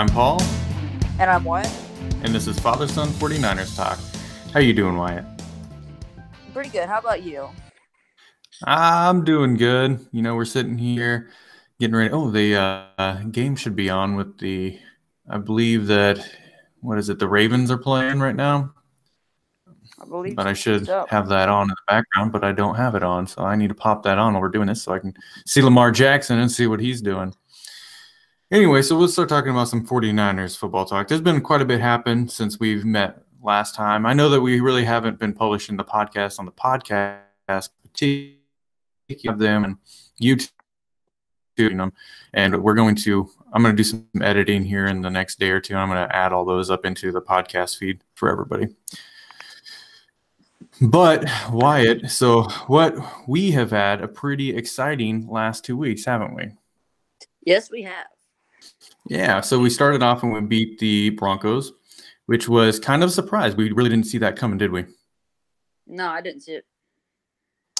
I'm Paul. And I'm Wyatt. And this is Father Son 49ers Talk. How you doing, Wyatt? Pretty good. How about you? I'm doing good. You know, we're sitting here getting ready. Oh, the uh, game should be on with the, I believe that, what is it, the Ravens are playing right now? I believe but I should have that on in the background, but I don't have it on. So I need to pop that on while we're doing this so I can see Lamar Jackson and see what he's doing. Anyway, so we'll start talking about some 49ers football talk. There's been quite a bit happen since we've met last time. I know that we really haven't been publishing the podcast on the podcast, of them and YouTube them. And we're going to, I'm going to do some editing here in the next day or two. I'm going to add all those up into the podcast feed for everybody. But Wyatt, so what we have had a pretty exciting last two weeks, haven't we? Yes, we have. Yeah, so we started off and we beat the Broncos, which was kind of a surprise. We really didn't see that coming, did we? No, I didn't see it.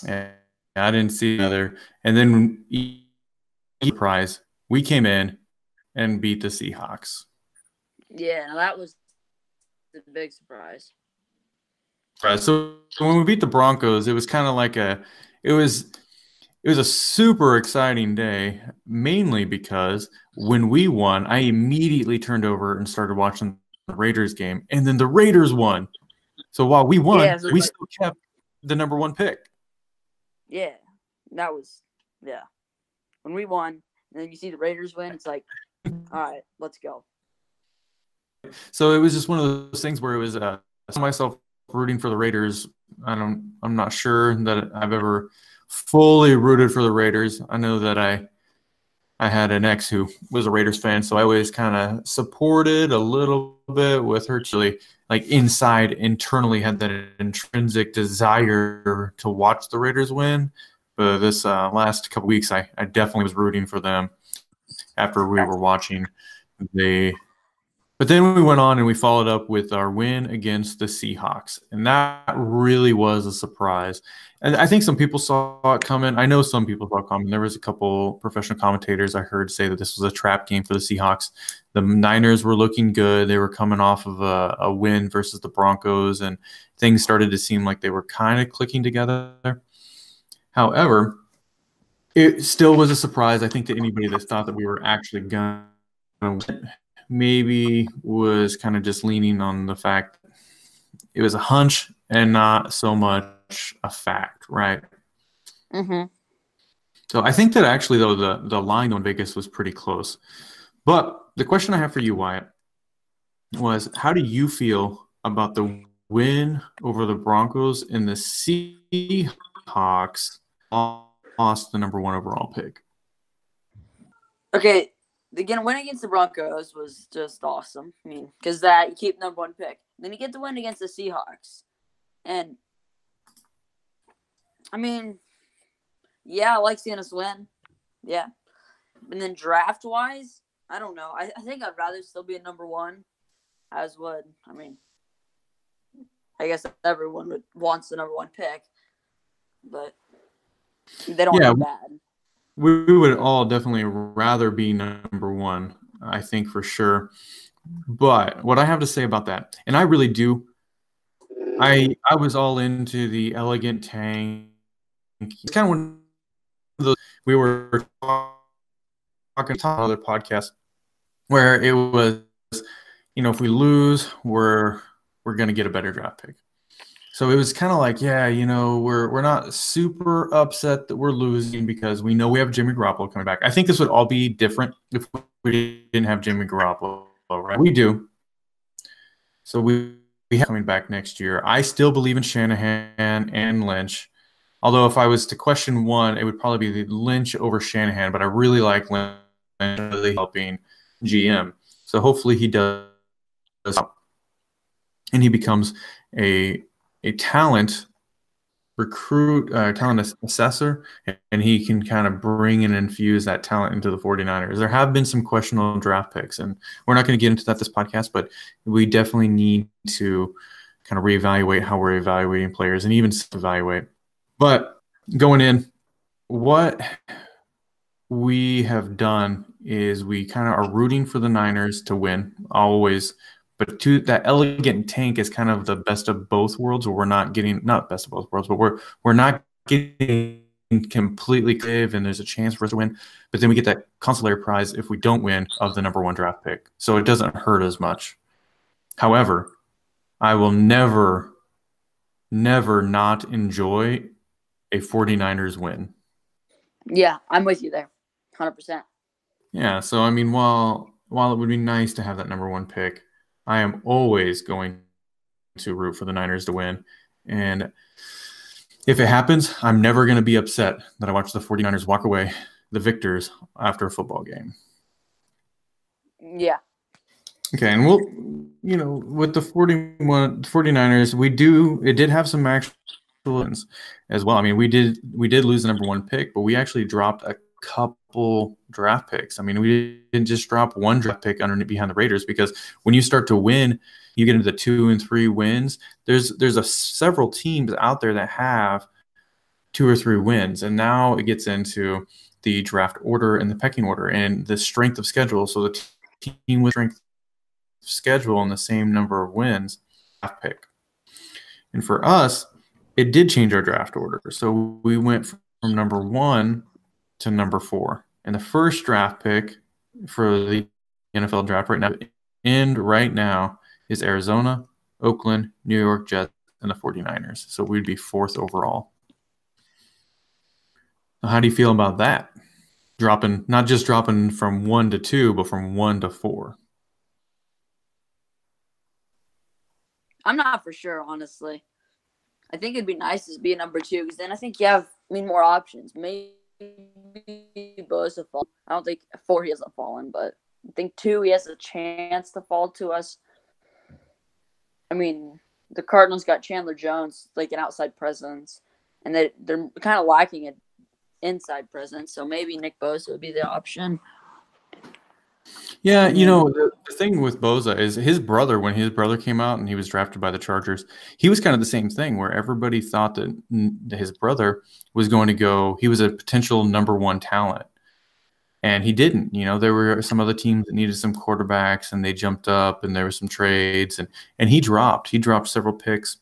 And I didn't see another. And then surprise, we came in and beat the Seahawks. Yeah, that was the big surprise. Right. So when we beat the Broncos, it was kind of like a, it was, it was a super exciting day, mainly because when we won, I immediately turned over and started watching the Raiders game, and then the Raiders won. So while we won, yeah, we like, still kept the number one pick. Yeah, that was yeah. When we won, and then you see the Raiders win, it's like, all right, let's go. So it was just one of those things where it was uh, myself rooting for the Raiders. I don't. I'm not sure that I've ever fully rooted for the Raiders. I know that I I had an ex who was a Raiders fan, so I always kind of supported a little bit with her. Really, like inside, internally, had that intrinsic desire to watch the Raiders win. But this uh, last couple weeks, I, I definitely was rooting for them after we were watching the but then we went on and we followed up with our win against the Seahawks. And that really was a surprise. And I think some people saw it coming. I know some people saw it coming. There was a couple professional commentators I heard say that this was a trap game for the Seahawks. The Niners were looking good. They were coming off of a, a win versus the Broncos, and things started to seem like they were kind of clicking together. However, it still was a surprise. I think to anybody that thought that we were actually going to maybe was kind of just leaning on the fact it was a hunch and not so much a fact, right? Mm-hmm. So I think that actually, though, the, the line on Vegas was pretty close. But the question I have for you, Wyatt, was how do you feel about the win over the Broncos and the Seahawks lost the number one overall pick? Okay, again, win against the Broncos was just awesome. I mean, because that you keep number one pick, then you get the win against the Seahawks, and I mean, yeah, I like seeing us win. Yeah, and then draft wise, I don't know. I, I think I'd rather still be a number one, as would I mean. I guess everyone would wants the number one pick, but they don't yeah. bad we would all definitely rather be number one, I think for sure. But what I have to say about that, and I really do, I I was all into the elegant tank. It's kind of one of those we were talking to other podcast where it was, you know, if we lose, we're we're gonna get a better draft pick. So it was kind of like, yeah, you know, we're we're not super upset that we're losing because we know we have Jimmy Garoppolo coming back. I think this would all be different if we didn't have Jimmy Garoppolo, right? We do. So we we have coming back next year. I still believe in Shanahan and Lynch. Although if I was to question one, it would probably be the Lynch over Shanahan. But I really like Lynch really helping GM. So hopefully he does, and he becomes a a talent recruit uh, talent assessor and he can kind of bring and infuse that talent into the 49ers there have been some questionable draft picks and we're not going to get into that this podcast but we definitely need to kind of reevaluate how we're evaluating players and even evaluate but going in what we have done is we kind of are rooting for the Niners to win always. But to that elegant tank is kind of the best of both worlds, where we're not getting not best of both worlds, but we're we're not getting completely live and there's a chance for us to win. But then we get that consolatory prize if we don't win of the number one draft pick. So it doesn't hurt as much. However, I will never, never not enjoy a 49ers win. Yeah, I'm with you there. 100%. Yeah. So, I mean, while, while it would be nice to have that number one pick, I am always going to root for the Niners to win. And if it happens, I'm never going to be upset that I watched the 49ers walk away the victors after a football game. Yeah. Okay, and we'll you know, with the 41 49ers, we do it did have some actual wins as well. I mean, we did we did lose the number 1 pick, but we actually dropped a couple draft picks. I mean, we didn't just drop one draft pick underneath behind the Raiders because when you start to win, you get into the 2 and 3 wins. There's there's a several teams out there that have two or three wins, and now it gets into the draft order and the pecking order and the strength of schedule. So the team with strength schedule and the same number of wins draft pick. And for us, it did change our draft order. So we went from number one to number four. And the first draft pick for the NFL draft right now, and right now, is Arizona, Oakland, New York Jets, and the 49ers. So we'd be fourth overall. How do you feel about that? Dropping, not just dropping from one to two, but from one to four. I'm not for sure, honestly. I think it'd be nice to be number two because then I think you have, I mean, more options. Maybe Bosa fall. I don't think four he hasn't fallen, but I think two he has a chance to fall to us. I mean, the Cardinals got Chandler Jones, like an outside presence, and they they're kind of lacking an inside presence. So maybe Nick Bosa would be the option. Yeah, you know, the, the thing with Bosa is his brother, when his brother came out and he was drafted by the Chargers, he was kind of the same thing where everybody thought that his brother was going to go, he was a potential number one talent. And he didn't. You know, there were some other teams that needed some quarterbacks and they jumped up and there were some trades and and he dropped. He dropped several picks.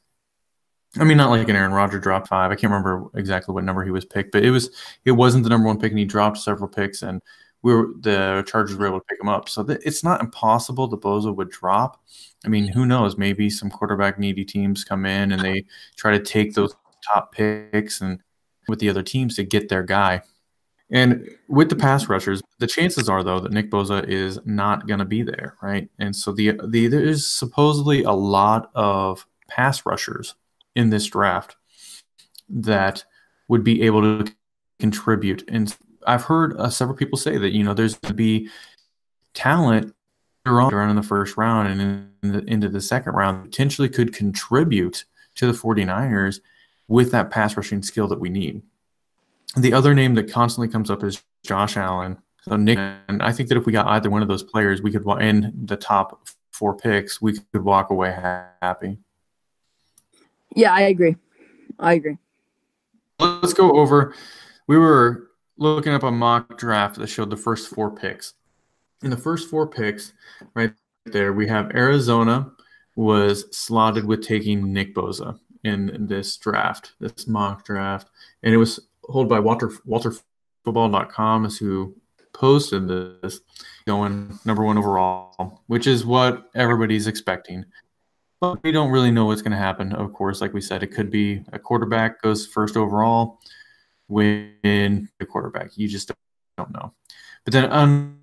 I mean, not like an Aaron Rodgers dropped five. I can't remember exactly what number he was picked, but it was it wasn't the number one pick, and he dropped several picks. And we were the Chargers were able to pick him up. So th- it's not impossible the Bosa would drop. I mean, who knows? Maybe some quarterback needy teams come in and they try to take those top picks and with the other teams to get their guy. And with the pass rushers, the chances are though that Nick Bosa is not going to be there, right? And so the the there's supposedly a lot of pass rushers in this draft that would be able to contribute and I've heard uh, several people say that you know there's going to be talent around in the first round and in the, into the second round potentially could contribute to the 49ers with that pass rushing skill that we need. The other name that constantly comes up is Josh Allen. So Nick, and I think that if we got either one of those players, we could in the top four picks, we could walk away happy. Yeah, I agree. I agree. Let's go over. We were looking up a mock draft that showed the first four picks. In the first four picks, right there, we have Arizona was slotted with taking Nick Bosa in this draft, this mock draft, and it was held by Walter WalterFootball.com is who posted this, going number one overall, which is what everybody's expecting. But we don't really know what's going to happen. Of course, like we said, it could be a quarterback goes first overall win the quarterback. You just don't know. But then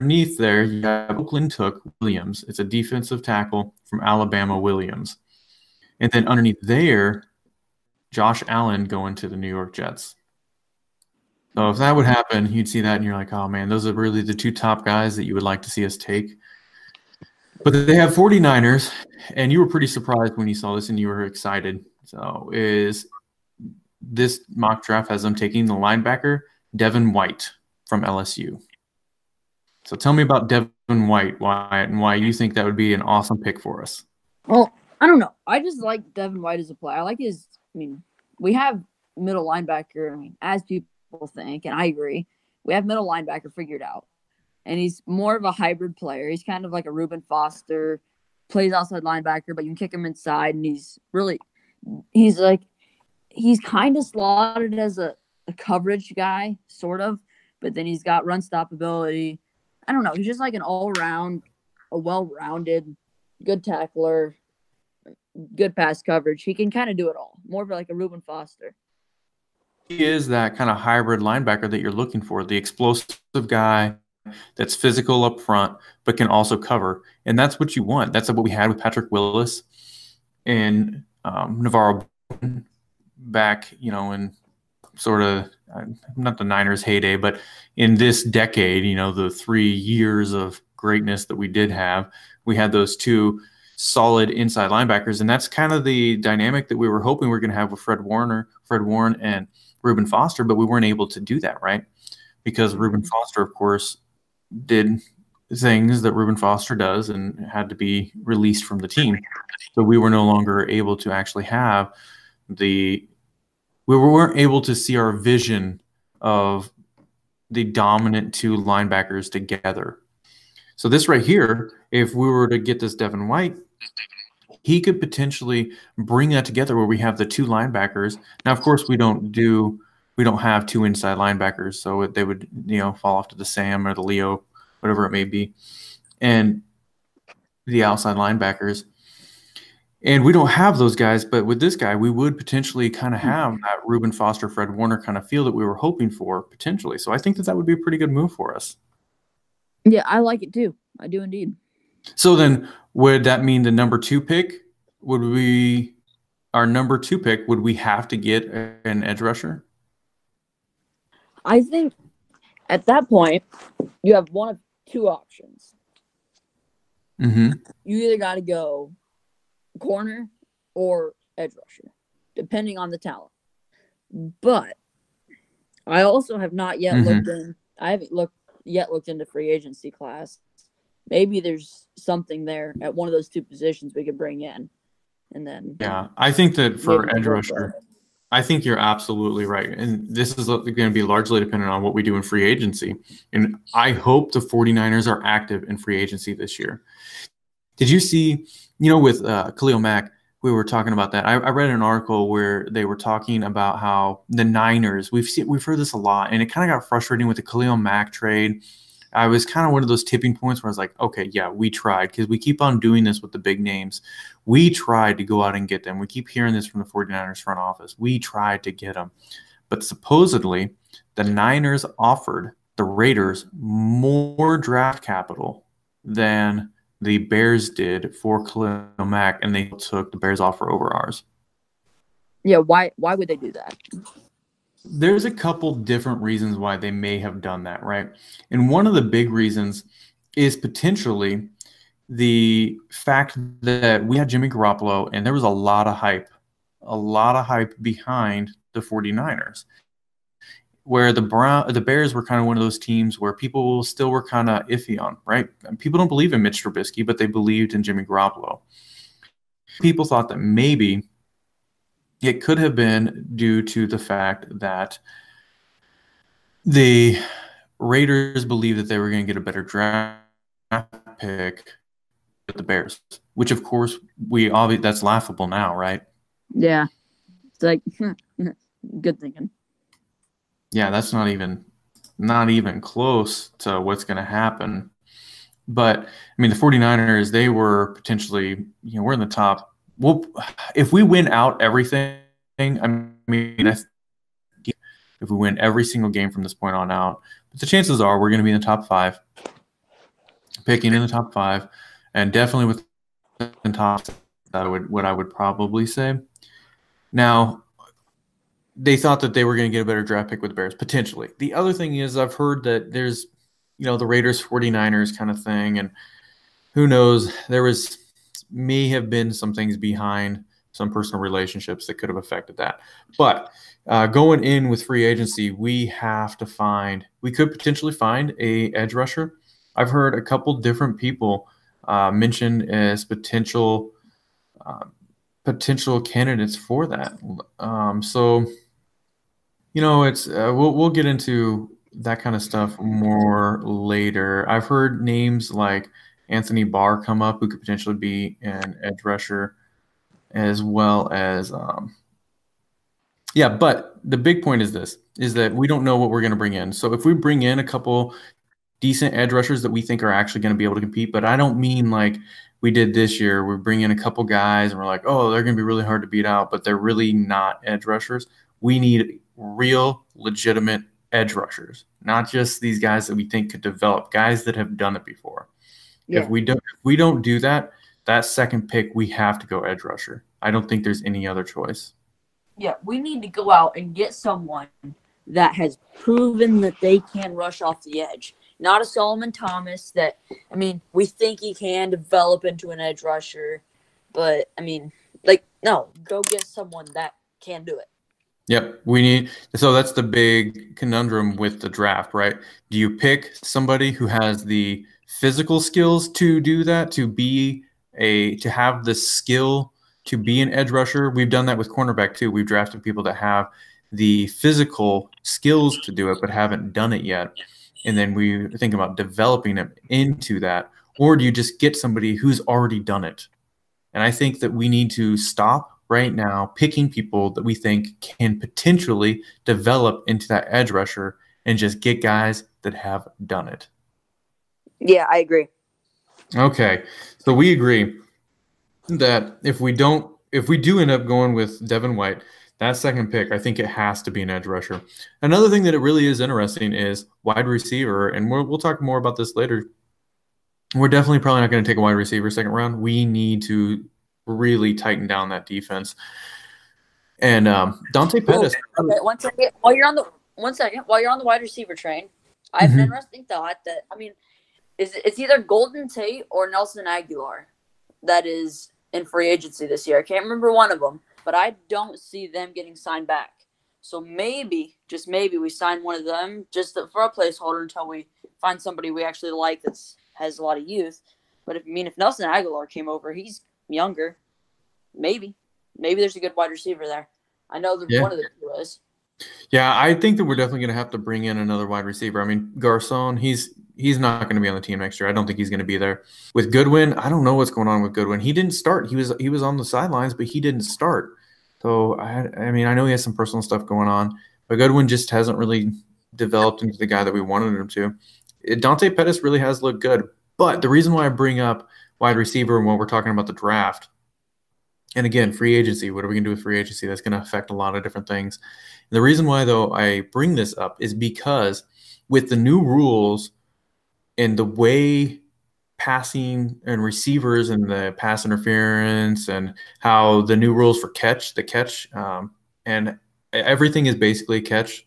underneath there, you have Oakland took Williams. It's a defensive tackle from Alabama Williams. And then underneath there, Josh Allen going to the New York Jets. So if that would happen, you'd see that and you're like, oh man, those are really the two top guys that you would like to see us take. But they have 49ers, and you were pretty surprised when you saw this and you were excited. So is this mock draft has them taking the linebacker Devin White from LSU. So tell me about Devin White, why and why you think that would be an awesome pick for us. Well, I don't know. I just like Devin White as a player. I like his. I mean, we have middle linebacker. I mean, as people think, and I agree, we have middle linebacker figured out. and he's more of a hybrid player. He's kind of like a Reuben Foster, plays outside linebacker, but you can kick him inside, and he's really he's like he's kind of slotted as a, a coverage guy, sort of, but then he's got run stop ability. I don't know. He's just like an all around, a well rounded, good tackler, good pass coverage. He can kind of do it all. More of like a Reuben Foster. He is that kind of hybrid linebacker that you're looking for, the explosive guy that's physical up front, but can also cover. And that's what you want. That's what we had with Patrick Willis and um, NaVorro back, you know, in sort of uh, not the Niners' heyday, but in this decade, you know, the three years of greatness that we did have, we had those two solid inside linebackers, and that's kind of the dynamic that we were hoping we are going to have with Fred Warner, Fred Warren, and Reuben Foster, but we weren't able to do that, right? Because Reuben Foster, of course, did things that Reuben Foster does and had to be released from the team. So we were no longer able to actually have the we weren't able to see our vision of the dominant two linebackers together. So this right here, if we were to get this Devin White, he could potentially bring that together where we have the two linebackers. Now, of course, we don't do we don't have two inside linebackers, so they would you know fall off to the Sam or the Leo, whatever it may be, and the outside linebackers. And we don't have those guys, but with this guy, we would potentially kind of have that Reuben Foster, Fred Warner kind of feel that we were hoping for potentially. So I think that that would be a pretty good move for us. Yeah, I like it too. I do indeed. So then, would that mean the number two pick? Would we, our number two pick, would we have to get an edge rusher? I think at that point, you have one of two options. Mm-hmm. You either got to go corner or edge rusher, depending on the talent. But I also have not yet mm-hmm. looked in. I haven't looked yet looked into free agency class. Maybe there's something there at one of those two positions we could bring in, and then yeah, I think that for edge rusher, I think you're absolutely right, and this is going to be largely dependent on what we do in free agency. And I hope the 49ers are active in free agency this year. Did you see you know, with uh, Khalil Mack, we were talking about that. I, I, read an article where they were talking about how the Niners. We've seen we've heard this a lot, and it kind of got frustrating with the Khalil Mack trade. I was kind of one of those tipping points where I was like, okay, yeah, we tried because we keep on doing this with the big names. We tried to go out and get them. We keep hearing this from the 49ers front office. We tried to get them. But supposedly, the Niners offered the Raiders more draft capital than the Bears did for Khalil Mack, and they took the Bears offer over ours. Yeah, why? Why would they do that? There's a couple different reasons why they may have done that, right? And one of the big reasons is potentially the fact that we had Jimmy Garoppolo, and there was a lot of hype, a lot of hype behind the 49ers where the Brown the Bears were kind of one of those teams where people still were kind of iffy on, right? People don't believe in Mitch Trubisky, but they believed in Jimmy Garoppolo. People thought that maybe it could have been due to the fact that the Raiders believed that they were going to get a better draft pick with the Bears, which of course we obviously that's laughable now, right? Yeah, it's like good thinking yeah, that's not even not even close to what's going to happen. But I mean, the 49ers, they were potentially, you know, we're in the top. Well, if we win out everything, I mean, I if we win every single game from this point on out, but the chances are we're going to be in the top five, picking in the top five, and definitely with the top. That would what I would probably say. Now, they thought that they were going to get a better draft pick with the Bears potentially. The other thing is I've heard that there's you know the Raiders 49ers kind of thing and who knows there was may have been some things behind some personal relationships that could have affected that. But uh, going in with free agency, we have to find we could potentially find a edge rusher. I've heard a couple different people uh, mentioned as potential uh, potential candidates for that. Um, so you know, it's uh, we'll we'll get into that kind of stuff more later. I've heard names like Anthony Barr come up, who could potentially be an edge rusher, as well as um, yeah. But the big point is this: is that we don't know what we're going to bring in. So if we bring in a couple decent edge rushers that we think are actually going to be able to compete, but I don't mean like we did this year. We bring in a couple guys and we're like, oh, they're going to be really hard to beat out, but they're really not edge rushers. We need real, legitimate edge rushers, not just these guys that we think could develop, guys that have done it before. Yeah. If we don't, if we don't do that, that second pick, we have to go edge rusher. I don't think there's any other choice. Yeah, we need to go out and get someone that has proven that they can rush off the edge. Not a Solomon Thomas that I mean, we think he can develop into an edge rusher, but I mean, like no, go get someone that can do it. Yep, we need. So that's the big conundrum with the draft, right? Do you pick somebody who has the physical skills to do that, to be a, to have the skill to be an edge rusher? We've done that with cornerback too. We've drafted people that have the physical skills to do it, but haven't done it yet. And then we think about developing them into that. Or do you just get somebody who's already done it? And I think that we need to stop right now picking people that we think can potentially develop into that edge rusher and just get guys that have done it. Yeah, I agree. Okay. So we agree that if we don't if we do end up going with Devin White, that second pick, I think it has to be an edge rusher. Another thing that it really is interesting is wide receiver, and we'll, we'll talk more about this later. We're definitely probably not going to take a wide receiver second round. We need to really tighten down that defense. And um, Dante Pettis. Okay, one second. While you're on the one second, while you're on the wide receiver train, I have mm-hmm. an interesting thought that I mean, is it's either Golden Tate or Nelson Agholor that is in free agency this year. I can't remember one of them, but I don't see them getting signed back. So maybe, just maybe, we sign one of them just for a placeholder until we find somebody we actually like that has a lot of youth. But if I mean, if Nelson Agholor came over, he's younger. Maybe. Maybe there's a good wide receiver there. I know that yeah. one of the two is. Yeah, I think that we're definitely going to have to bring in another wide receiver. I mean, Garcon, he's he's not going to be on the team next year. I don't think he's going to be there. With Goodwin, I don't know what's going on with Goodwin. He didn't start. He was he was on the sidelines, but he didn't start. So I I mean, I know he has some personal stuff going on, but Goodwin just hasn't really developed into the guy that we wanted him to. Dante Pettis really has looked good, but the reason why I bring up wide receiver and what we're talking about the draft. And again, free agency. What are we going to do with free agency? That's going to affect a lot of different things. And the reason why, though, I bring this up is because with the new rules and the way passing and receivers and the pass interference and how the new rules for catch, the catch, um, and everything is basically a catch,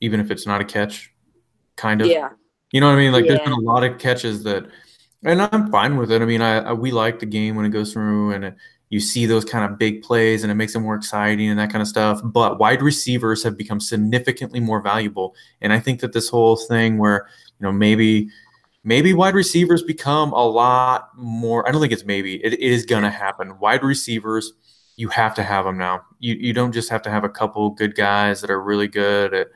even if it's not a catch, kind of. Yeah. You know what I mean? Like yeah. there's been a lot of catches that and I'm fine with it. I mean, I, I we like the game when it goes through and it, you see those kind of big plays and it makes it more exciting and that kind of stuff. But wide receivers have become significantly more valuable, and I think that this whole thing where you know maybe maybe wide receivers become a lot more. I don't think it's maybe it, it is going to happen. Wide receivers, you have to have them now. You you don't just have to have a couple good guys that are really good at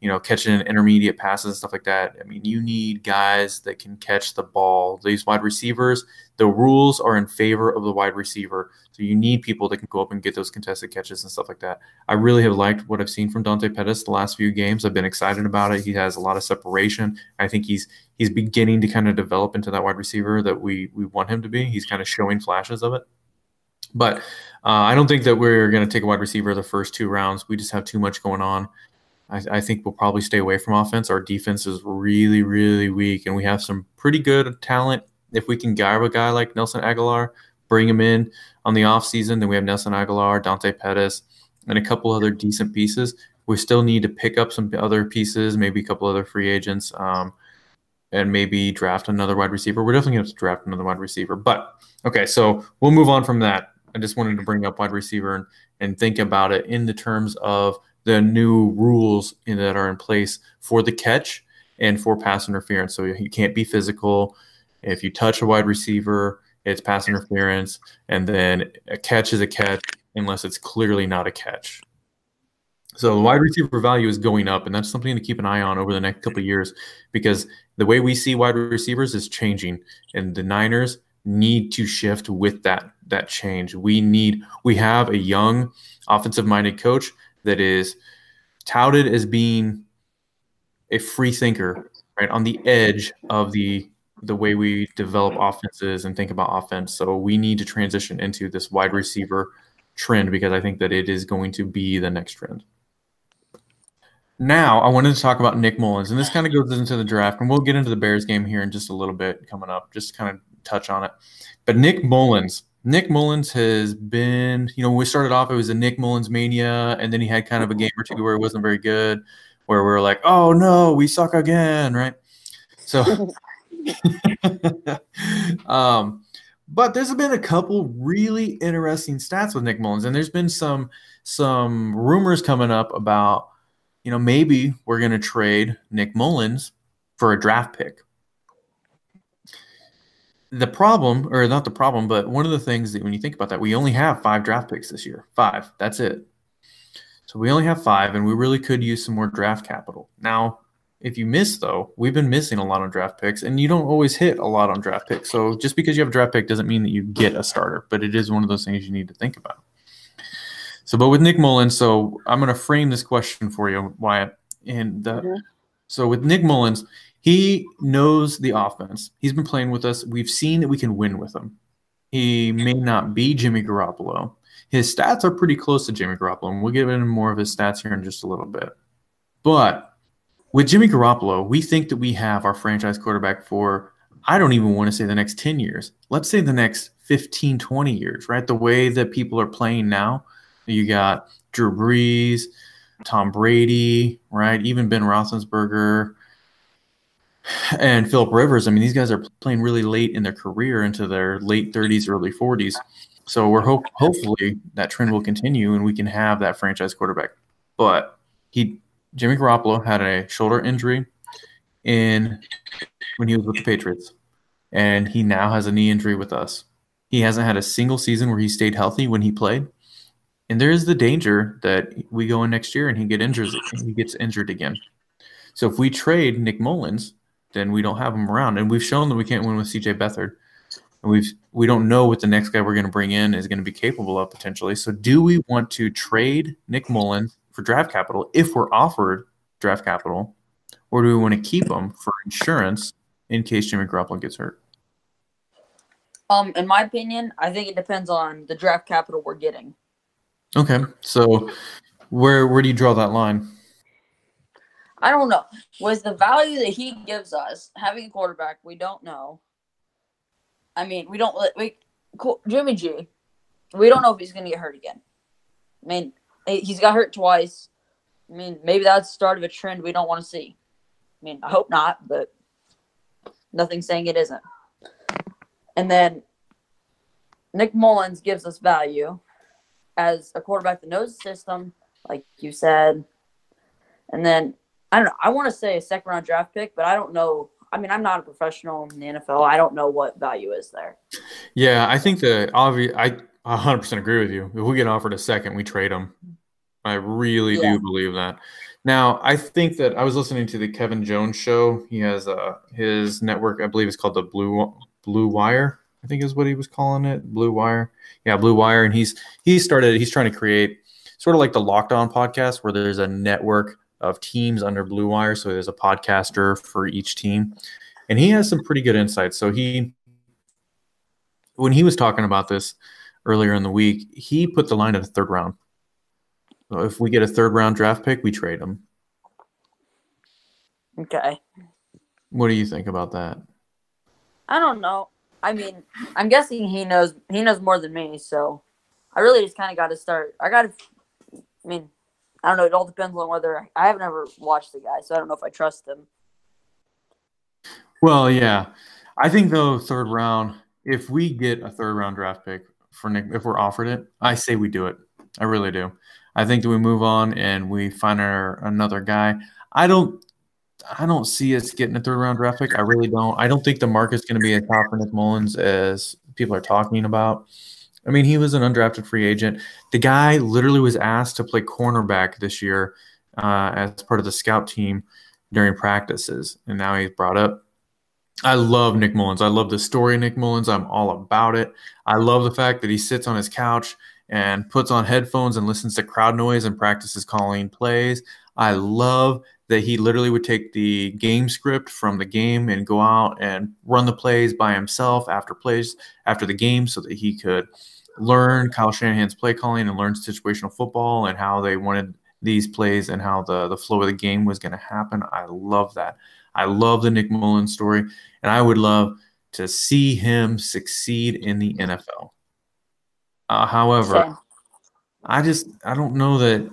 you know, catching intermediate passes and stuff like that. I mean, you need guys that can catch the ball. These wide receivers, the rules are in favor of the wide receiver. So you need people that can go up and get those contested catches and stuff like that. I really have liked what I've seen from Dante Pettis the last few games. I've been excited about it. He has a lot of separation. I think he's he's beginning to kind of develop into that wide receiver that we we want him to be. He's kind of showing flashes of it. But uh, I don't think that we're going to take a wide receiver the first two rounds. We just have too much going on. I, I, think we'll probably stay away from offense. Our defense is really, really weak, and we have some pretty good talent. If we can grab a guy like Nelson Agholor, bring him in on the offseason, then we have Nelson Agholor, Dante Pettis, and a couple other decent pieces. We still need to pick up some other pieces, maybe a couple other free agents, um, and maybe draft another wide receiver. We're definitely going to have to draft another wide receiver. But okay, so we'll move on from that. I just wanted to bring up wide receiver and, and think about it in the terms of the new rules in, that are in place for the catch and for pass interference. So you can't be physical. If you touch a wide receiver, it's pass interference, and then a catch is a catch unless it's clearly not a catch. So the wide receiver value is going up, and that's something to keep an eye on over the next couple of years because the way we see wide receivers is changing, and the Niners need to shift with that that change. We need we have a young offensive minded coach that is touted as being a free thinker, right on the edge of the the way we develop offenses and think about offense. So we need to transition into this wide receiver trend because I think that it is going to be the next trend. Now, I wanted to talk about Nick Mullens, and this kind of goes into the draft, and we'll get into the Bears game here in just a little bit coming up, just kind of touch on it. But Nick Mullens, Nick Mullens has been, you know, when we started off, it was a Nick Mullens mania, and then he had kind of a game or two where it wasn't very good, where we were like, oh no, we suck again, right? So, um, but there's been a couple really interesting stats with Nick Mullens, and there's been some some rumors coming up about you know, maybe we're going to trade Nick Mullens for a draft pick. The problem, or not the problem, but one of the things that when you think about that, we only have five draft picks this year. Five. That's it. So we only have five, and we really could use some more draft capital. Now, if you miss, though, we've been missing a lot on draft picks, and you don't always hit a lot on draft picks. So just because you have a draft pick doesn't mean that you get a starter, but it is one of those things you need to think about. So, but with Nick Mullens, so I'm going to frame this question for you, Wyatt. And the, mm-hmm. so with Nick Mullens, he knows the offense. He's been playing with us. We've seen that we can win with him. He may not be Jimmy Garoppolo. His stats are pretty close to Jimmy Garoppolo, and we'll get into more of his stats here in just a little bit. But with Jimmy Garoppolo, we think that we have our franchise quarterback for, I don't even want to say the next 10 years. Let's say the next 15, 20 years, right? The way that people are playing now – you got Drew Brees, Tom Brady, right? Even Ben Roethlisberger and Philip Rivers. I mean, these guys are playing really late in their career, into their late 30s, early 40s. So we're hope hopefully that trend will continue and we can have that franchise quarterback. But he Jimmy Garoppolo had a shoulder injury in when he was with the Patriots, and he now has a knee injury with us. He hasn't had a single season where he stayed healthy when he played and there is the danger that we go in next year and he get injured he gets injured again. So if we trade Nick Mullens, then we don't have him around, and we've shown that we can't win with C.J. Beathard, and we've we don't know what the next guy we're going to bring in is going to be capable of potentially. So do we want to trade Nick Mullens for draft capital if we're offered draft capital, or do we want to keep him for insurance in case Jimmy Garoppolo gets hurt? Um, in my opinion, I think it depends on the draft capital we're getting. Okay, so where where do you draw that line? I don't know. Was the value that he gives us having a quarterback we don't know? I mean, we don't we Jimmy G. We don't know if he's going to get hurt again. I mean, he's got hurt twice. I mean, maybe that's the start of a trend we don't want to see. I mean, I hope not, but nothing saying it isn't. And then Nick Mullens gives us value as a quarterback that knows the system, like you said. And then I don't know. I want to say a second round draft pick, but I don't know. I mean, I'm not a professional in the NFL. I don't know what value is there. Yeah, I think the obvious. I 100% agree with you. If we get offered a second, we trade them. I really yeah. do believe that. Now, I think that I was listening to the Kevin Jones show. He has uh, his network, I believe, it's called the Blue Blue Wire. I think is what he was calling it, Blue Wire. Yeah, Blue Wire, and he's he started. He's trying to create sort of like the Locked On podcast, where there's a network of teams under Blue Wire. So there's a podcaster for each team, and he has some pretty good insights. So he, when he was talking about this earlier in the week, he put the line at the third round. So if we get a third round draft pick, we trade him. Okay. What do you think about that? I don't know. I mean, I'm guessing he knows he knows more than me, so I really just kind of got to start. I got to. I mean, I don't know. It all depends on whether I haven't ever watched the guy, so I don't know if I trust him. Well, yeah, I think though third round. If we get a third round draft pick for Nick, if we're offered it, I say we do it. I really do. I think that we move on and we find our another guy. I don't I don't see us getting a third round draft pick. I really don't. I don't think the market's going to be as top for Nick Mullens as people are talking about. I mean, he was an undrafted free agent. The guy literally was asked to play cornerback this year uh, as part of the scout team during practices, and now he's brought up. I love Nick Mullens. I love the story Nick Mullens. I'm all about it. I love the fact that he sits on his couch and puts on headphones and listens to crowd noise and practices calling plays. I love that he literally would take the game script from the game and go out and run the plays by himself after plays after the game so that he could learn Kyle Shanahan's play calling and learn situational football and how they wanted these plays and how the the flow of the game was going to happen. I love that. I love the Nick Mullens story, and I would love to see him succeed in the NFL. Uh, however, Same. I just I don't know that.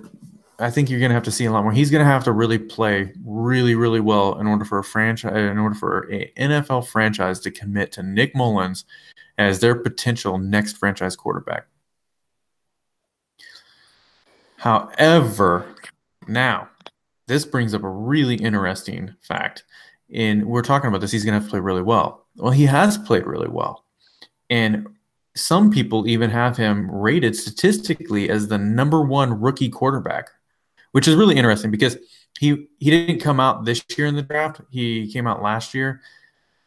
I think you're going to have to see a lot more. He's going to have to really play really, really well in order for a franchise, in order for a NFL franchise to commit to Nick Mullens as their potential next franchise quarterback. However, now this brings up a really interesting fact. And we're talking about this, he's going to have to play really well. Well, he has played really well. And some people even have him rated statistically as the number one rookie quarterback, which is really interesting because he he didn't come out this year in the draft. He came out last year,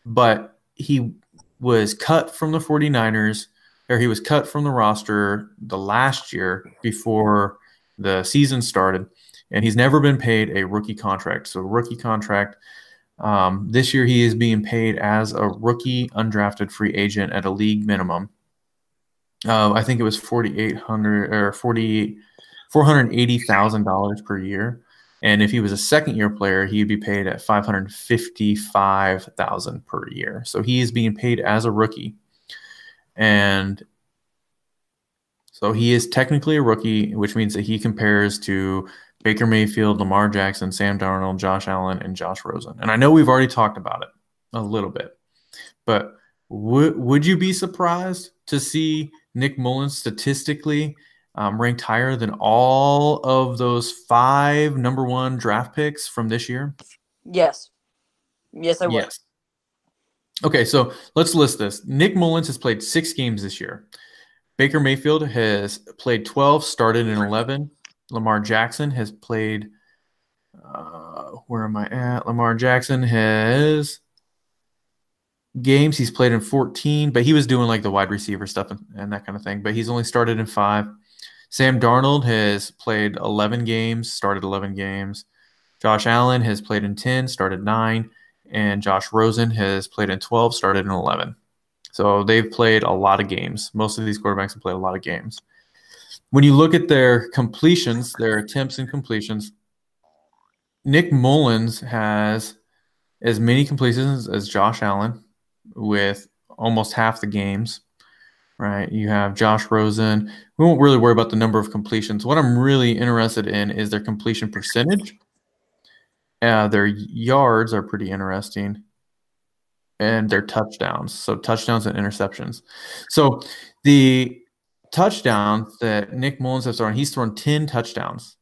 but he was cut from the 49ers or he was cut from the roster the last year before the season started and he's never been paid a rookie contract. So rookie contract um, this year he is being paid as a rookie undrafted free agent at a league minimum uh, I think it was forty eight hundred or forty four hundred eighty thousand dollars per year. And if he was a second year player, he'd be paid at five hundred fifty five thousand per year. So he is being paid as a rookie, and so he is technically a rookie, which means that he compares to Baker Mayfield, Lamar Jackson, Sam Darnold, Josh Allen, and Josh Rosen. And I know we've already talked about it a little bit, but would would you be surprised to see Nick Mullens statistically um, ranked higher than all of those five number one draft picks from this year? Yes. Yes, I would. Yes. Okay, so let's list this. Nick Mullens has played six games this year. Baker Mayfield has played 12, started in 11. Lamar Jackson has played, uh, where am I at? Lamar Jackson has games. He's played in 14, but he was doing like the wide receiver stuff and, and, that kind of thing. But he's only started in five. Sam Darnold has played 11 games, started 11 games. Josh Allen has played in 10, started nine. And Josh Rosen has played in 12, started in 11. So they've played a lot of games. Most of these quarterbacks have played a lot of games. When you look at their completions, their attempts and completions, Nick Mullens has as many completions as Josh Allen, with almost half the games, right? You have Josh Rosen. We won't really worry about the number of completions. What I'm really interested in is their completion percentage. Uh, their yards are pretty interesting, and their touchdowns. So touchdowns and interceptions. So the touchdowns that Nick Mullens has thrown, he's thrown 10 touchdowns.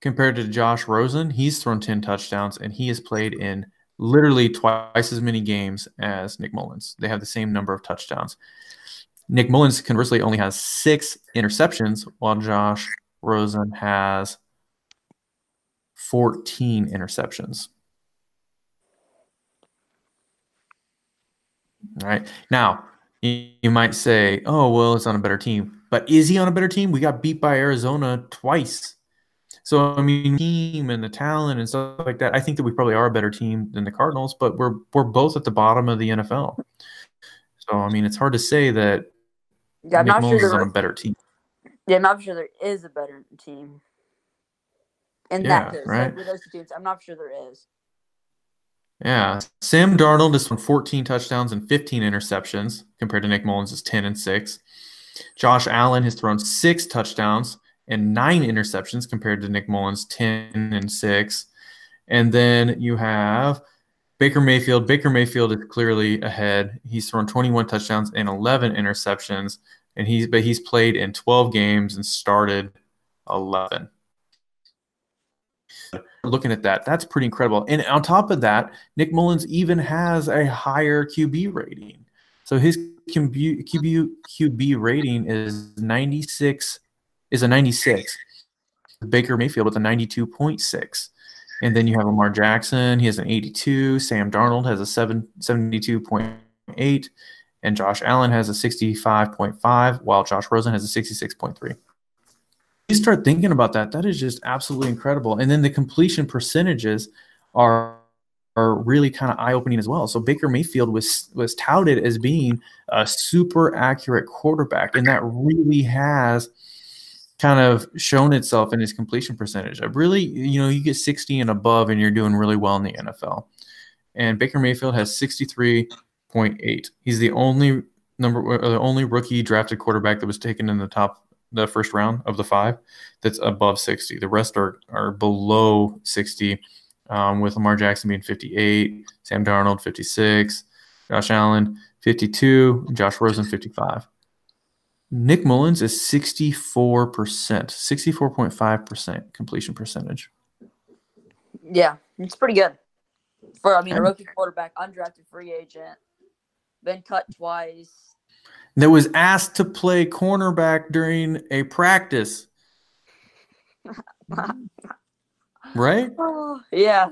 Compared to Josh Rosen, he's thrown 10 touchdowns and he has played in literally twice as many games as Nick Mullens. They have the same number of touchdowns. Nick Mullens conversely only has six interceptions, while Josh Rosen has 14 interceptions. All right. Now, you might say, oh, well, it's on a better team. But is he on a better team? We got beat by Arizona twice so I mean, team and the talent and stuff like that. I think that we probably are a better team than the Cardinals, but we're we're both at the bottom of the NFL. So I mean, it's hard to say that yeah, I'm Nick not sure is on a better team. Yeah, I'm not sure there is a better team. In yeah, that case, right? Like those teams, I'm not sure there is. Yeah, Sam Darnold has thrown 14 touchdowns and 15 interceptions compared to Nick Mullens' 10 and 6. Josh Allen has thrown six touchdowns and nine interceptions compared to Nick Mullens' 10 and 6. And then you have Baker Mayfield. Baker Mayfield is clearly ahead. He's thrown 21 touchdowns and 11 interceptions, and he's but he's played in 12 games and started 11. Looking at that, that's pretty incredible. And on top of that, Nick Mullens even has a higher QB rating. So his QB, QB, QB rating is 96 is a 96. Baker Mayfield with a 92.6. And then you have Lamar Jackson. He has an 82. Sam Darnold has a 7, 72.8. And Josh Allen has a 65.5, while Josh Rosen has a 66.3. You start thinking about that, that is just absolutely incredible. And then the completion percentages are are really kind of eye opening as well. So Baker Mayfield was was touted as being a super accurate quarterback, and that really has kind of shown itself in his completion percentage. I really, you know, you get 60 and above and you're doing really well in the NFL. And Baker Mayfield has 63.8. He's the only number the only rookie drafted quarterback that was taken in the top the first round of the five that's above 60. The rest are are below 60. Um, with Lamar Jackson being 58, Sam Darnold 56, Josh Allen 52, Josh Rosen 55. Nick Mullens is 64%, 64.5% completion percentage. Yeah, it's pretty good. For I mean, a rookie quarterback, undrafted free agent, been cut twice. That was asked to play cornerback during a practice. right? Oh, yeah.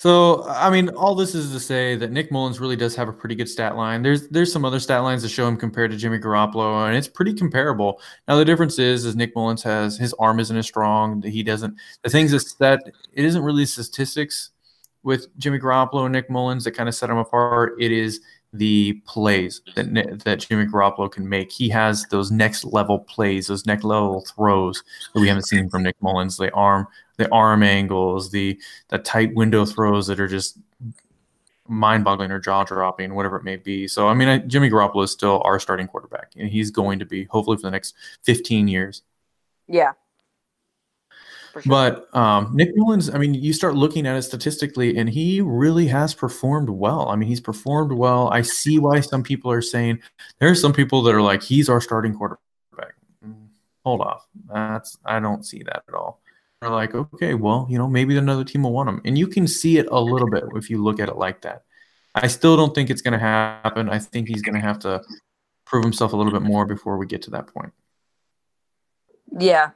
So, I mean, all this is to say that Nick Mullens really does have a pretty good stat line. There's there's some other stat lines that show him compared to Jimmy Garoppolo, and it's pretty comparable. Now, the difference is, is Nick Mullens has his arm isn't as strong. He doesn't. The things is that it isn't really statistics with Jimmy Garoppolo and Nick Mullens that kind of set him apart. It is the plays that that Jimmy Garoppolo can make. He has those next level plays, those next level throws that we haven't seen from Nick Mullens. The arm the arm angles, the the tight window throws that are just mind-boggling or jaw-dropping, whatever it may be. So, I mean, I, Jimmy Garoppolo is still our starting quarterback, and he's going to be hopefully for the next 15 years. Yeah. Sure. But um, Nick Mullens, I mean, you start looking at it statistically, and he really has performed well. I mean, he's performed well. I see why some people are saying there are some people that are like, he's our starting quarterback. Mm, hold off. That's I don't see that at all are like, okay, well, you know, maybe another team will want him. And you can see it a little bit if you look at it like that. I still don't think it's going to happen. I think he's going to have to prove himself a little bit more before we get to that point. Yeah.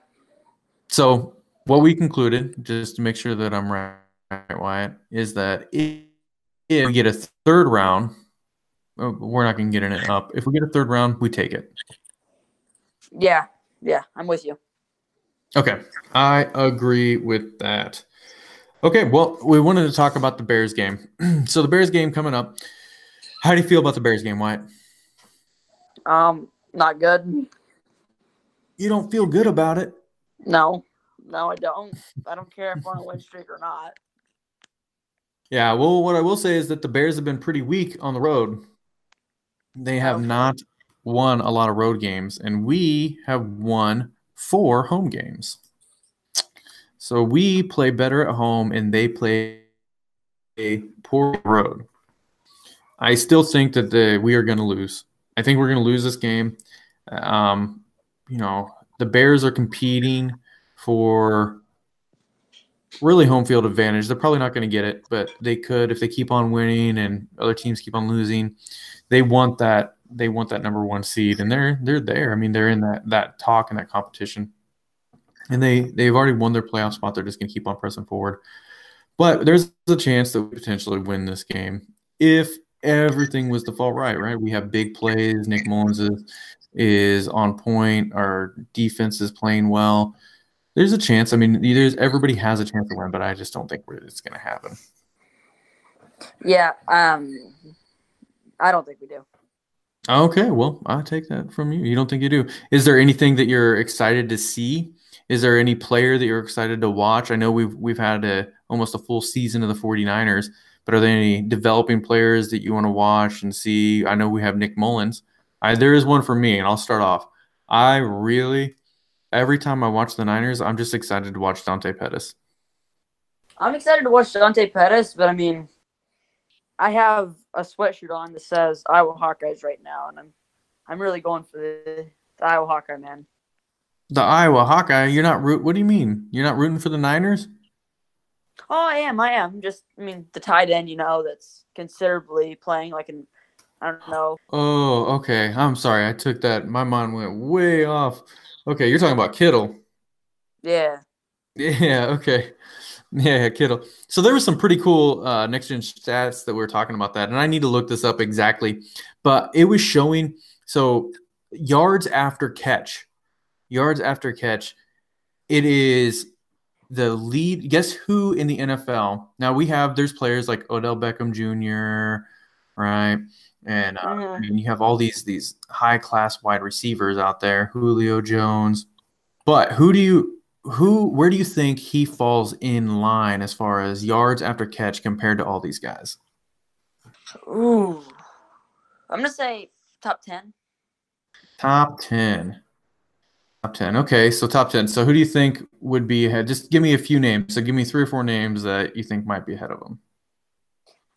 So, what we concluded, just to make sure that I'm right, Wyatt, is that if we get a third round, oh, we're not going to get in it up. If we get a third round, we take it. Yeah. Yeah. I'm with you. Okay, I agree with that. Okay, well, we wanted to talk about the Bears game. so the Bears game coming up. How do you feel about the Bears game, Wyatt? Um, not good. You don't feel good about it? No, no, I don't. I don't care if we're on a win streak or not. Yeah, well, what I will say is that the Bears have been pretty weak on the road. They have okay. not won a lot of road games, and we have won four home games. So we play better at home and they play a poor road. I still think that the we are going to lose. I think we're going to lose this game. Um, you know, the Bears are competing for really home field advantage. They're probably not going to get it, but they could if they keep on winning and other teams keep on losing. They want that they want that number one seed, and they're they're there. I mean, they're in that that talk and that competition, and they they've already won their playoff spot. They're just going to keep on pressing forward. But there's a chance that we potentially win this game if everything was to fall right. Right, we have big plays. Nick Mullens is is on point. Our defense is playing well. There's a chance. I mean, there's everybody has a chance to win, but I just don't think it's going to happen. Yeah, um, I don't think we do. Okay, well, I take that from you. You don't think you do. Is there anything that you're excited to see? Is there any player that you're excited to watch? I know we've we've had a almost a full season of the 49ers, but are there any developing players that you want to watch and see? I know we have Nick Mullens. I, there is one for me, and I'll start off. I really, every time I watch the Niners, I'm just excited to watch Dante Pettis. I'm excited to watch Dante Pettis, but I mean, I have a sweatshirt on that says Iowa Hawkeyes right now, and I'm I'm really going for the, the Iowa Hawkeye man. The Iowa Hawkeye? You're not root. What do you mean? You're not rooting for the Niners? Oh, I am. I am. Just, I mean, the tight end, you know, that's considerably playing like an I don't know. Oh, okay. I'm sorry. I took that. My mind went way off. Okay, you're talking about Kittle. Yeah. Yeah. Okay. Yeah, yeah, Kittle. So there was some pretty cool uh, next gen stats that we were talking about that, and I need to look this up exactly, but it was showing so yards after catch, yards after catch. It is the lead. Guess who in the NFL? Now we have there's players like Odell Beckham Jr. Right, and uh, Mhm. I mean, you have all these these high class wide receivers out there, Julio Jones. But who do you who where do you think he falls in line as far as yards after catch compared to all these guys? Ooh. I'm gonna say top ten. Top 10. Top 10. Okay, so top 10. So who do you think would be ahead? Just give me a few names. So give me three or four names that you think might be ahead of him.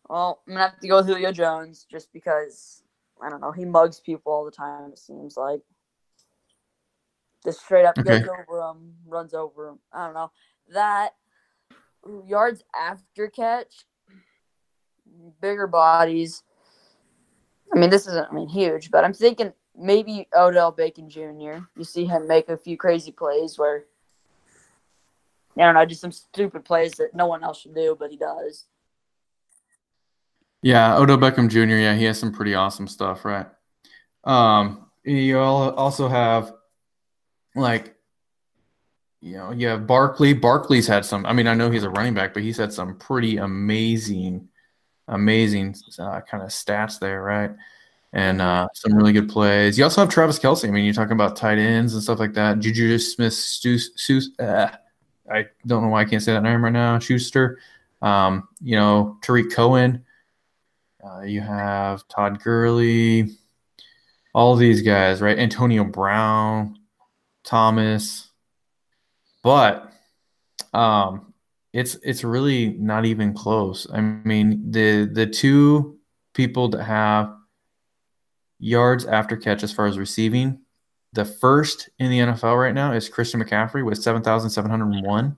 Well, I'm gonna have to go with Julio Jones just because I don't know. He mugs people all the time. It seems like just straight up Okay. goes over them, runs over them. I don't know that yards after catch, bigger bodies. I mean, this isn't I mean huge, but I'm thinking maybe Odell Beckham Jr. You see him make a few crazy plays where I don't know, just some stupid plays that no one else should do, but he does. Yeah, Odell Beckham Jr. Yeah, he has some pretty awesome stuff, right? Um, you al- also have like, you know, you have Barkley. Barkley's had some. I mean, I know he's a running back, but he's had some pretty amazing, amazing uh, kind of stats there, right? And uh, some really good plays. You also have Travis Kelce. I mean, you're talking about tight ends and stuff like that. Juju Smith, uh, I don't know why I can't say that name right now. Schuster. Um, you know, Tarik Cohen. Uh, you have Todd Gurley, all these guys, right? Antonio Brown, Thomas, but um, it's it's really not even close. I mean, the the two people that have yards after catch as far as receiving, the first in the NFL right now is Christian McCaffrey with seven thousand seven hundred one.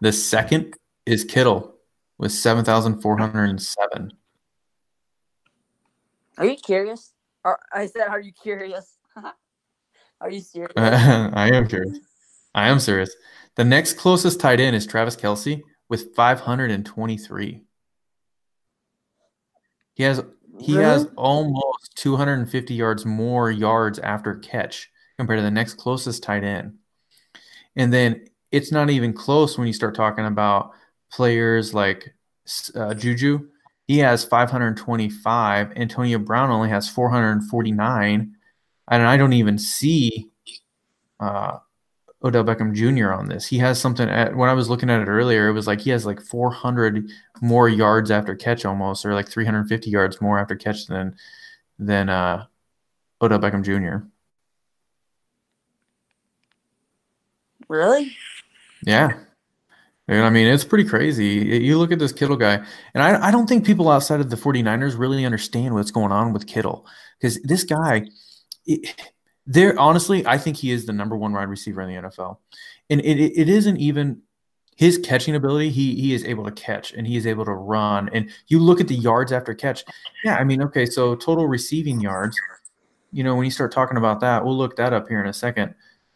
The second is Kittle with 7,407. Are you curious? Or I said, are you curious? are you serious? I am curious. I am serious. The next closest tight end is Travis Kelce with 523. He has he has almost 250 yards more yards after catch compared to the next closest tight end. And then it's not even close when you start talking about players like uh, Juju. He has 525. Antonio Brown only has 449. And I don't even see uh, Odell Beckham Jr. on this. He has something at when I was looking at it earlier, it was like he has like 400 more yards after catch almost, or like 350 yards more after catch than than uh, Odell Beckham Jr. Really? Yeah. And I mean, it's pretty crazy. You look at this Kittle guy, and I, I don't think people outside of the 49ers really understand what's going on with Kittle because this guy, there honestly, I think he is the number one wide receiver in the NFL. And it, it, it isn't even his catching ability. He, he is able to catch and he is able to run. And you look at the yards after catch. Yeah, I mean, okay, so total receiving yards, you know, when you start talking about that, we'll look that up here in a second.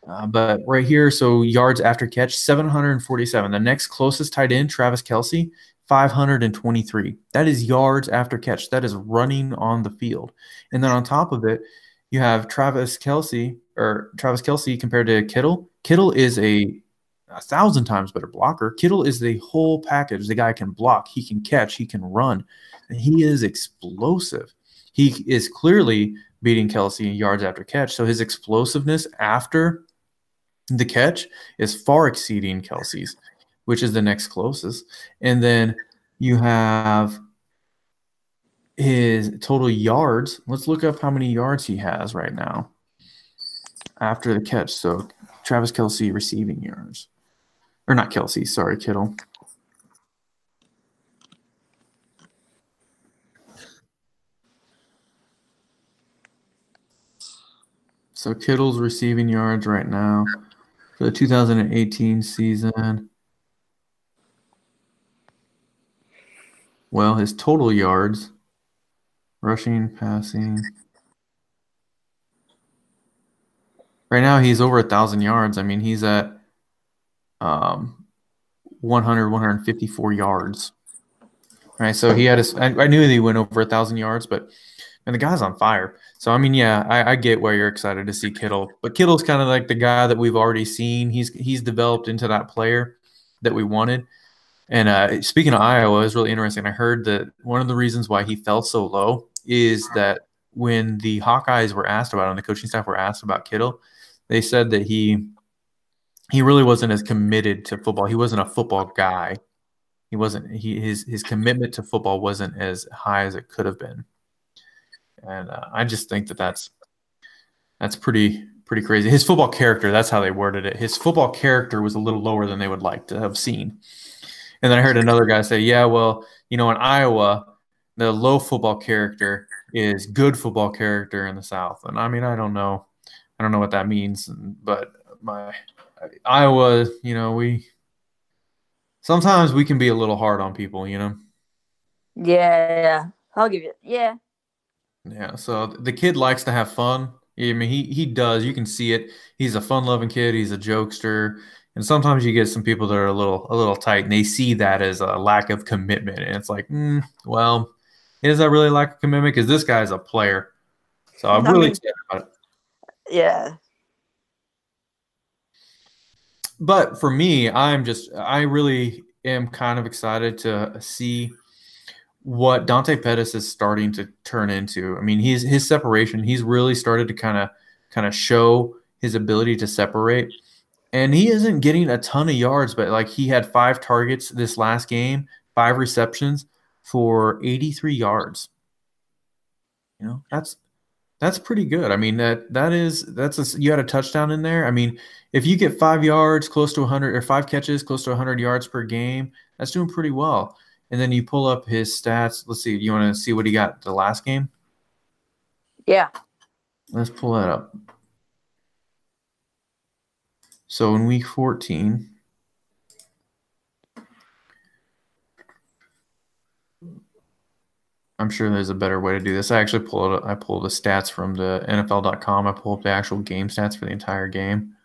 Uh, but right here, so yards after catch, 747. The next closest tight end, Travis Kelce, 523. That is yards after catch. That is running on the field. And then on top of it, you have Travis Kelce or Travis Kelce compared to Kittle. Kittle is a a thousand times better blocker. Kittle is the whole package. The guy can block, he can catch, he can run. And he is explosive. He is clearly beating Kelce in yards after catch. So his explosiveness after the catch is far exceeding Kelce's, which is the next closest. And then you have his total yards. Let's look up how many yards he has right now after the catch. So Travis Kelce receiving yards. Or not Kelce, sorry, Kittle. So Kittle's receiving yards right now for the 2018 season. Well, his total yards Rushing, passing. Right now, he's over a thousand yards. I mean, he's at um, 100, 154 yards. Right. So he had his, I, I knew that he went over a thousand yards, but and the guy's on fire. So I mean, yeah, I, I get why you're excited to see Kittle, but Kittle's kind of like the guy that we've already seen. He's he's developed into that player that we wanted. And uh, speaking of Iowa, it's really interesting. I heard that one of the reasons why he fell so low is that when the Hawkeyes were asked about and the coaching staff were asked about Kittle, they said that he he really wasn't as committed to football. He wasn't a football guy. He wasn't. He his his commitment to football wasn't as high as it could have been and uh, I just think that that's that's pretty pretty crazy. His football character, that's how they worded it. His football character was a little lower than they would like to have seen. And then I heard another guy say, "Yeah, well, you know, in Iowa, the low football character is good football character in the South." And I mean, I don't know, I don't know what that means, but my Iowa, you know, we sometimes we can be a little hard on people, you know. Yeah, I'll give you. Yeah, yeah, so the kid likes to have fun. I mean, he he does. You can see it. He's a fun-loving kid. He's a jokester, and sometimes you get some people that are a little a little tight, and they see that as a lack of commitment. And it's like, mm, well, is that really lack of commitment? Because this guy is a player. So I'm really excited about it. Yeah. But for me, I'm just I really am kind of excited to see what Dante Pettis is starting to turn into. I mean, he's his separation. He's really started to kind of kind of show his ability to separate. And he isn't getting a ton of yards, but like he had five targets this last game, five receptions for 83 yards. You know, that's that's pretty good. I mean, that that is that's a, you had a touchdown in there. I mean, if you get five yards, close to 100 or five catches, close to 100 yards per game, that's doing pretty well and then you pull up his stats. Let's see. You want to see what he got the last game? Yeah. Let's pull that up. So in week 14, I'm sure there's a better way to do this. I actually pulled I pulled the stats from the NFL.com. I pulled up the actual game stats for the entire game.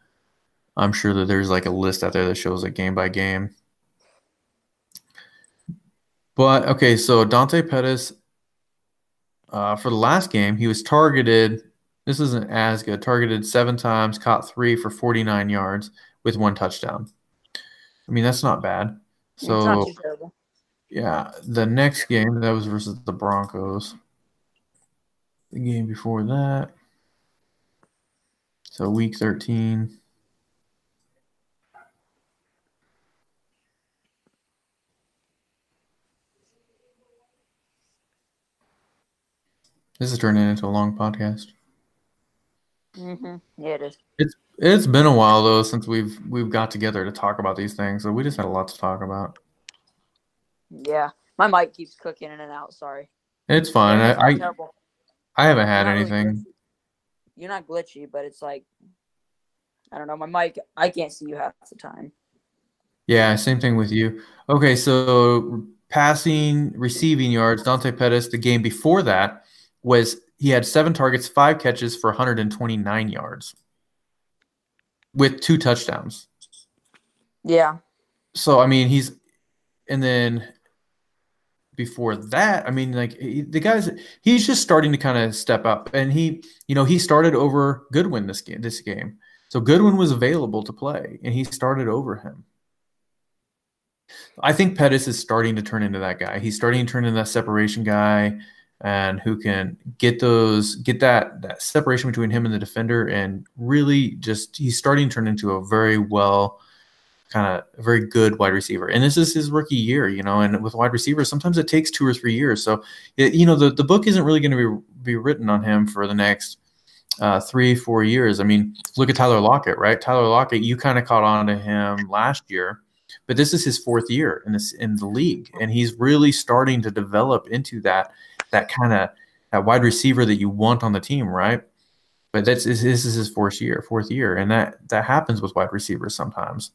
I'm sure that there's like a list out there that shows it game by game. But okay, so Dante Pettis, uh, for the last game, he was targeted. This isn't as good. Targeted seven times, caught three for 49 yards with one touchdown. I mean, that's not bad. So, yeah, the next game that was versus the Broncos. The game before that. So, week 13. This is turning into a long podcast. Mm-hmm. Yeah, it is. It's it's been a while though since we've we've got together to talk about these things, so we just had a lot to talk about. Yeah, my mic keeps cooking in and out. Sorry. It's fine. I I, I, haven't had anything. Really You're not glitchy, but it's like I don't know. My mic, I can't see you half the time. Yeah, same thing with you. Okay, so passing, receiving yards, Dante Pettis. The game before that, was he had seven targets, five catches for 129 yards with two touchdowns. Yeah. So I mean, he's and then before that, I mean, like the guys, he's just starting to kind of step up, and he, you know, he started over Goodwin this game. This game, so Goodwin was available to play, and he started over him. I think Pettis is starting to turn into that guy. He's starting to turn into that separation guy and who can get those get that that separation between him and the defender and really just he's starting to turn into a very well kind of a very good wide receiver and this is his rookie year you know and with wide receivers sometimes it takes two or three years so it, you know the, the book isn't really going to be be written on him for the next uh, three four years i mean look at tyler lockett right tyler lockett you kind of caught on to him last year but this is his fourth year in this in the league and he's really starting to develop into that that kind of that wide receiver that you want on the team, right? But that's this is his fourth year, fourth year, and that that happens with wide receivers sometimes.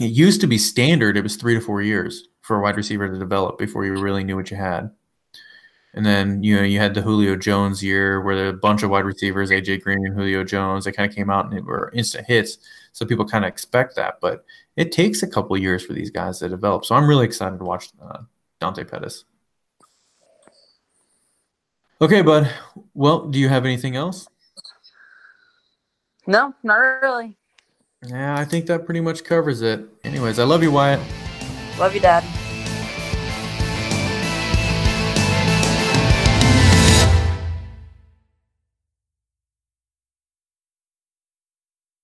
It used to be standard; it was three to four years for a wide receiver to develop before you really knew what you had. And then you know you had the Julio Jones year where there a bunch of wide receivers, AJ Green and Julio Jones. They kind of came out and they were instant hits, so people kind of expect that. But it takes a couple years for these guys to develop. So I'm really excited to watch uh, Dante Pettis. Okay, bud. Well, do you have anything else? No, not really. Yeah, I think that pretty much covers it. Anyways, I love you, Wyatt. Love you, Dad.